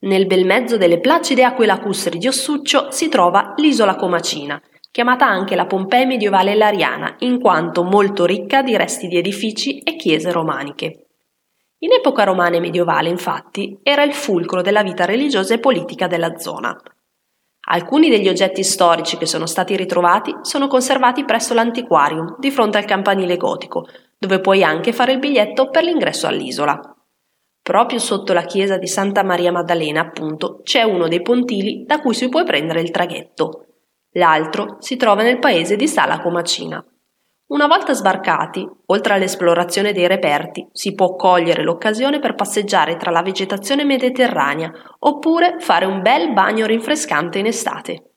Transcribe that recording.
Nel bel mezzo delle placide acque lacustri di si trova l'isola Comacina, chiamata anche la Pompei medievale lariana, in quanto molto ricca di resti di edifici e chiese romaniche. In epoca romana e medievale, infatti, era il fulcro della vita religiosa e politica della zona. Alcuni degli oggetti storici che sono stati ritrovati sono conservati presso l'antiquarium, di fronte al campanile gotico, dove puoi anche fare il biglietto per l'ingresso all'isola. Proprio sotto la chiesa di Santa Maria Maddalena, appunto, c'è uno dei pontili da cui si può prendere il traghetto. L'altro si trova nel paese di Sala Comacina. Una volta sbarcati, oltre all'esplorazione dei reperti, si può cogliere l'occasione per passeggiare tra la vegetazione mediterranea oppure fare un bel bagno rinfrescante in estate.